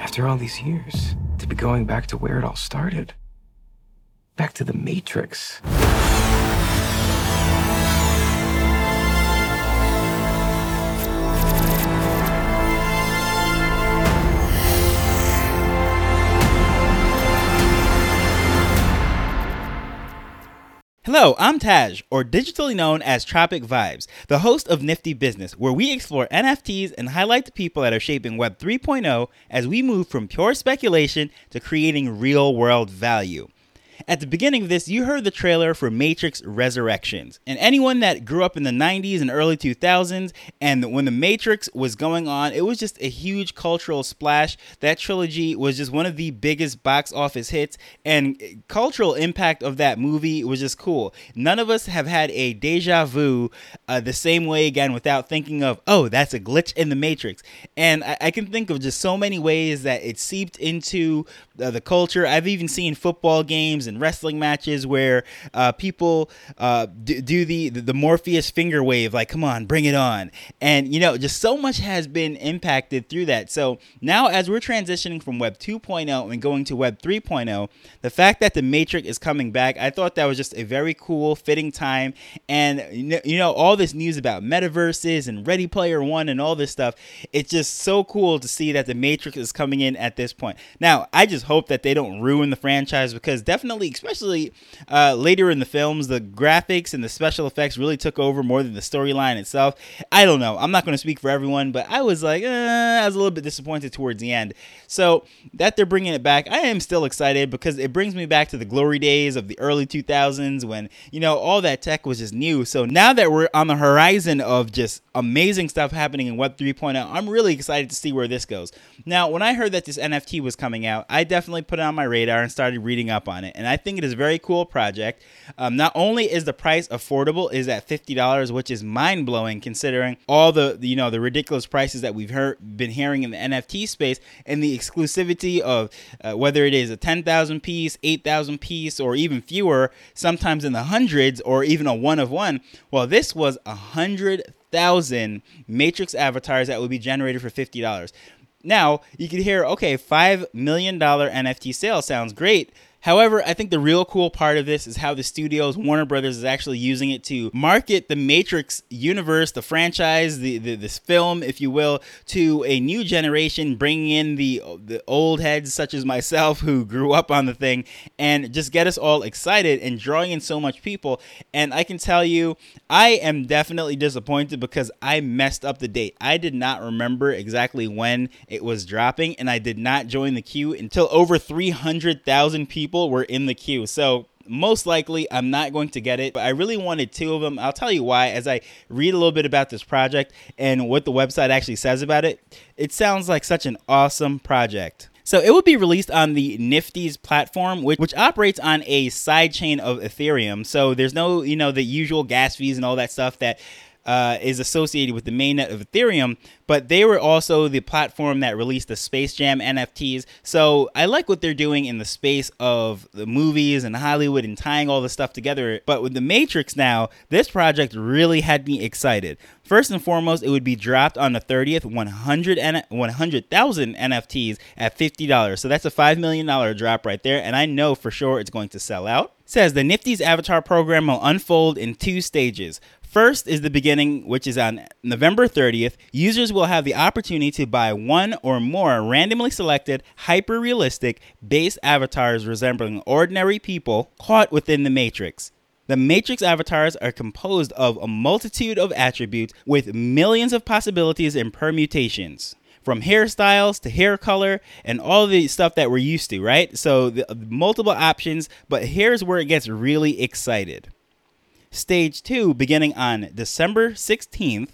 After all these years, to be going back to where it all started. Back to the Matrix. Hello, I'm Taj, or digitally known as Tropic Vibes, the host of Nifty Business, where we explore NFTs and highlight the people that are shaping Web 3.0 as we move from pure speculation to creating real world value. At the beginning of this, you heard the trailer for Matrix Resurrections. And anyone that grew up in the 90s and early 2000s, and when The Matrix was going on, it was just a huge cultural splash. That trilogy was just one of the biggest box office hits, and cultural impact of that movie was just cool. None of us have had a deja vu uh, the same way again without thinking of, oh, that's a glitch in The Matrix. And I, I can think of just so many ways that it seeped into uh, the culture. I've even seen football games and wrestling matches where uh, people uh, do, do the, the Morpheus finger wave, like "Come on, bring it on!" And you know, just so much has been impacted through that. So now, as we're transitioning from Web 2.0 and going to Web 3.0, the fact that the Matrix is coming back, I thought that was just a very cool, fitting time. And you know, all this news about metaverses and Ready Player One and all this stuff, it's just so cool to see that the Matrix is coming in at this point. Now, I just hope that they don't ruin the franchise because definitely, especially uh, later in the films, the graphics and the special effects really took over more than the storyline itself. I don't know. I'm not going to speak for everyone, but I was like, eh, I was a little bit disappointed towards the end. So that they're bringing it back, I am still excited because it brings me back to the glory days of the early 2000s when, you know, all that tech was just new. So now that we're on the horizon of just amazing stuff happening in Web 3.0, I'm really excited to see where this goes. Now, when I heard that this NFT was coming out, I definitely definitely put it on my radar and started reading up on it. And I think it is a very cool project. Um, not only is the price affordable, is at fifty dollars, which is mind blowing considering all the you know the ridiculous prices that we've heard been hearing in the NFT space and the exclusivity of uh, whether it is a ten thousand piece, eight thousand piece, or even fewer, sometimes in the hundreds, or even a one of one. Well, this was a hundred thousand Matrix avatars that would be generated for fifty dollars. Now, you could hear, okay, $5 million NFT sale sounds great, However, I think the real cool part of this is how the studios, Warner Brothers, is actually using it to market the Matrix universe, the franchise, the, the this film, if you will, to a new generation, bringing in the the old heads such as myself who grew up on the thing, and just get us all excited and drawing in so much people. And I can tell you, I am definitely disappointed because I messed up the date. I did not remember exactly when it was dropping, and I did not join the queue until over 300,000 people people were in the queue. So most likely I'm not going to get it, but I really wanted two of them. I'll tell you why as I read a little bit about this project and what the website actually says about it. It sounds like such an awesome project. So it will be released on the Nifty's platform, which, which operates on a sidechain of Ethereum. So there's no, you know, the usual gas fees and all that stuff that uh, is associated with the mainnet of Ethereum, but they were also the platform that released the Space Jam NFTs. So I like what they're doing in the space of the movies and Hollywood and tying all the stuff together. But with the Matrix now, this project really had me excited. First and foremost, it would be dropped on the 30th, 100 N- 100,000 NFTs at $50. So that's a $5 million drop right there. And I know for sure it's going to sell out. Says the Nifty's avatar program will unfold in two stages. First is the beginning, which is on November 30th. Users will have the opportunity to buy one or more randomly selected, hyper realistic base avatars resembling ordinary people caught within the Matrix. The Matrix avatars are composed of a multitude of attributes with millions of possibilities and permutations. From hairstyles to hair color and all the stuff that we're used to, right? So, the, uh, multiple options, but here's where it gets really excited. Stage 2, beginning on December 16th,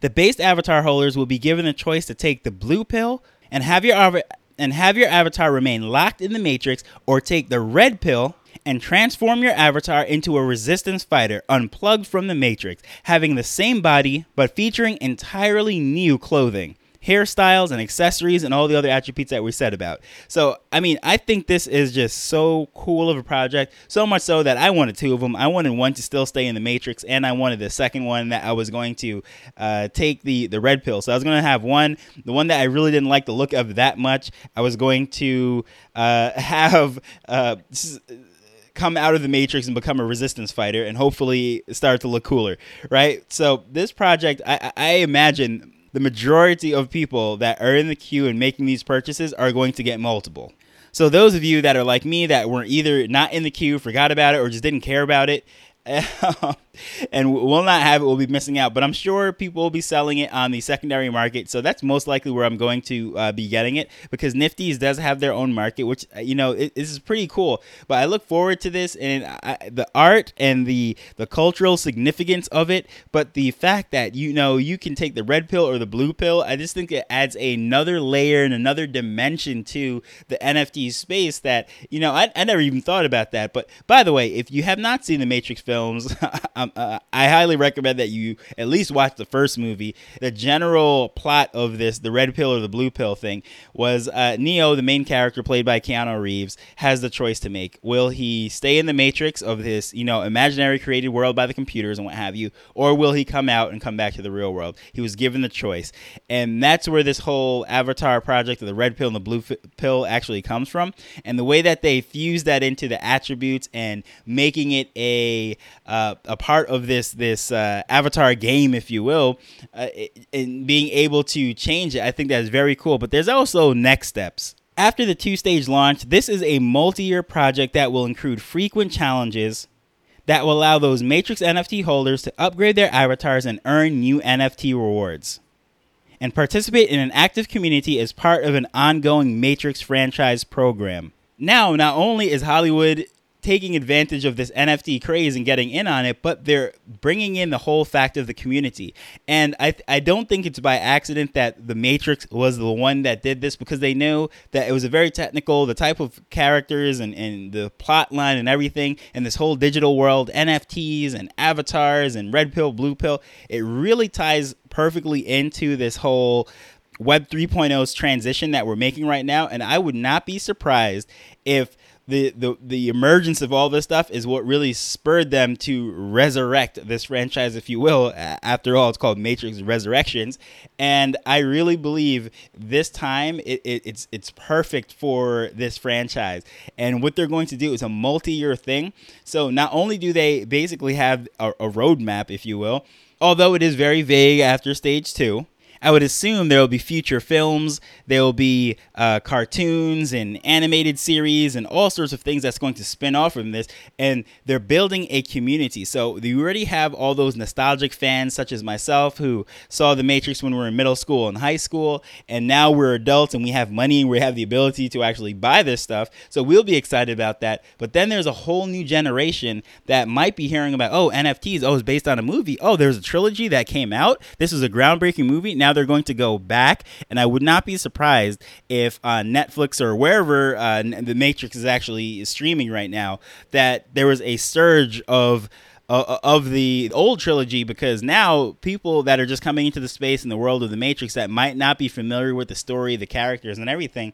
the base avatar holders will be given the choice to take the blue pill and have your and have your avatar remain locked in the matrix or take the red pill and transform your avatar into a resistance fighter unplugged from the matrix, having the same body but featuring entirely new clothing. Hairstyles and accessories and all the other attributes that we said about. So, I mean, I think this is just so cool of a project. So much so that I wanted two of them. I wanted one to still stay in the Matrix, and I wanted the second one that I was going to uh, take the the red pill. So I was going to have one, the one that I really didn't like the look of that much. I was going to uh, have. Uh, come out of the matrix and become a resistance fighter and hopefully start to look cooler right so this project i, I imagine the majority of people that are in the queue and making these purchases are going to get multiple. So those of you that are like me that were either not in the queue, forgot about it, or just didn't care about it, um, and we will not have it, We'll be missing out. But I'm sure people will be selling it on the secondary market. So that's most likely where I'm going to uh, be getting it because Nifty's does have their own market, which, uh, you know, this is pretty cool. But I look forward to this and I, the art and the, the cultural significance of it. But the fact that, you know, you can take the red pill or the blue pill, I just think it adds another layer and another dimension to the NFT space that, you know, I, I never even thought about that. But by the way, if you have not seen the Matrix film, films. Um, uh, I highly recommend that you at least watch the first movie. The general plot of this, the red pill or the blue pill thing, was uh, Neo, the main character played by Keanu Reeves, has the choice to make. Will he stay in the matrix of this, you know, imaginary created world by the computers and what have you, or will he come out and come back to the real world? He was given the choice, and that's where this whole Avatar project of the red pill and the blue pill actually comes from. And the way that they fuse that into the attributes and making it a uh, a part of this this uh, avatar game, if you will, uh, and being able to change it, I think that's very cool. But there's also next steps. After the two stage launch, this is a multi year project that will include frequent challenges that will allow those Matrix NFT holders to upgrade their avatars and earn new NFT rewards. And participate in an active community as part of an ongoing Matrix franchise program. Now, not only is Hollywood taking advantage of this NFT craze and getting in on it, but they're bringing in the whole fact of the community. And I, I don't think it's by accident that The Matrix was the one that did this because they knew that it was a very technical, the type of characters and, and the plot line and everything, and this whole digital world, NFTs and avatars and red pill, blue pill, it really ties perfectly into this whole Web 3.0's transition that we're making right now. And I would not be surprised if the, the the emergence of all this stuff is what really spurred them to resurrect this franchise, if you will. After all, it's called Matrix Resurrections, and I really believe this time it, it, it's it's perfect for this franchise. And what they're going to do is a multi-year thing. So not only do they basically have a, a roadmap, if you will, although it is very vague after stage two I would assume there will be future films, there will be uh, cartoons and animated series and all sorts of things that's going to spin off from this. And they're building a community. So you already have all those nostalgic fans, such as myself, who saw The Matrix when we were in middle school and high school. And now we're adults and we have money and we have the ability to actually buy this stuff. So we'll be excited about that. But then there's a whole new generation that might be hearing about, oh, NFTs, oh, it's based on a movie. Oh, there's a trilogy that came out. This is a groundbreaking movie. Now now they're going to go back, and I would not be surprised if uh, Netflix or wherever uh, the Matrix is actually streaming right now that there was a surge of. Uh, uh, of the old trilogy because now people that are just coming into the space in the world of the Matrix that might not be familiar with the story, the characters, and everything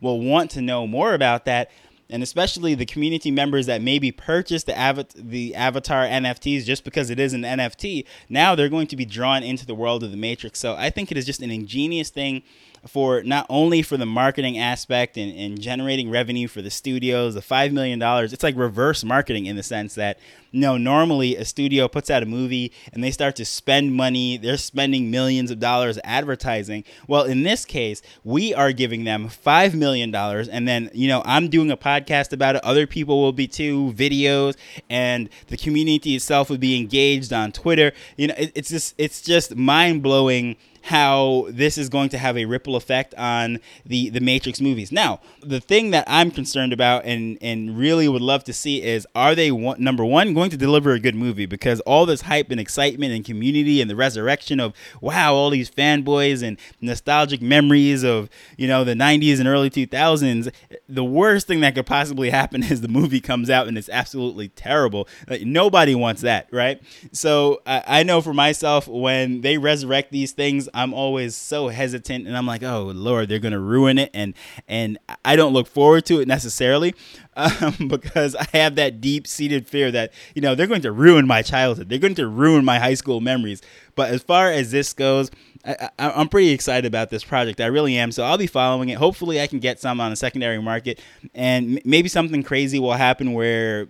will want to know more about that and especially the community members that maybe purchased the, the avatar NFTs just because it is an NFT, now they're going to be drawn into the world of the Matrix. So I think it is just an ingenious thing for not only for the marketing aspect and, and generating revenue for the studios, the $5 million, it's like reverse marketing in the sense that, you know, normally a studio puts out a movie and they start to spend money, they're spending millions of dollars advertising. Well, in this case, we are giving them $5 million and then, you know, I'm doing a podcast about it. Other people will be too, videos, and the community itself will be engaged on Twitter. You know, it, it's just, it's just mind blowing how this is going to have a ripple effect on the the Matrix movies. Now, the thing that I'm concerned about and and really would love to see is are they one, number one going to deliver a good movie? Because all this hype and excitement and community and the resurrection of wow all these fanboys and nostalgic memories of you know the 90s and early 2000s the worst thing that could possibly happen is the movie comes out and it's absolutely terrible. Like, nobody wants that right? So I, I know for myself when they resurrect these things I'm always so hesitant and I'm like, oh Lord, they're gonna ruin it, and and I don't look forward to it necessarily um, because I have that deep seated fear that you know they're going to ruin my childhood, they're going to ruin my high school memories. But as far as this goes, I, am pretty excited about this project. I really am. So I'll be following it. Hopefully, I can get some on the secondary market, and m- maybe something crazy will happen where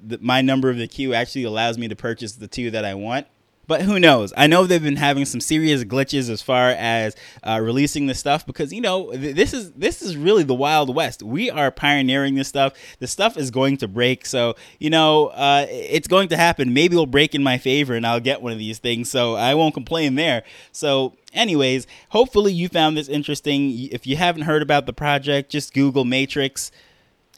the, my number of the queue actually allows me to purchase the two that I want. But who knows? I know they've been having some serious glitches as far as uh, releasing this stuff because you know th- this is this is really the wild west. We are pioneering this stuff. The stuff is going to break, so you know uh, it's going to happen. Maybe it'll break in my favor, and I'll get one of these things. So I won't complain there. So anyways, hopefully you found this interesting. If you haven't heard about the project, just Google Matrix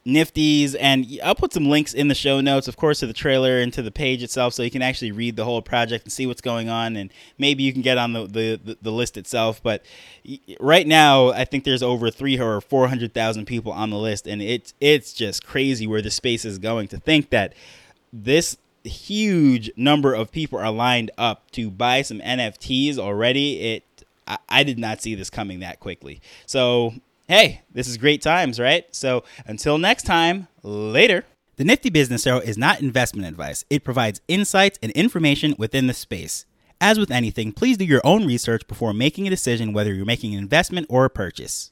Nifty's and i'll put some links in the show notes of course to the trailer and to the page itself so you can actually read the whole project and see what's going on and maybe you can get on the, the, the list itself but right now i think there's over three or 400000 people on the list and it's it's just crazy where the space is going to think that this huge number of people are lined up to buy some nfts already. It I, I did not see this coming that quickly. So hey, this is great times, right? So until next time, later. The Nifty Business Arrow is not investment advice. It provides insights and information within the space. As with anything, please do your own research before making a decision whether you're making an investment or a purchase.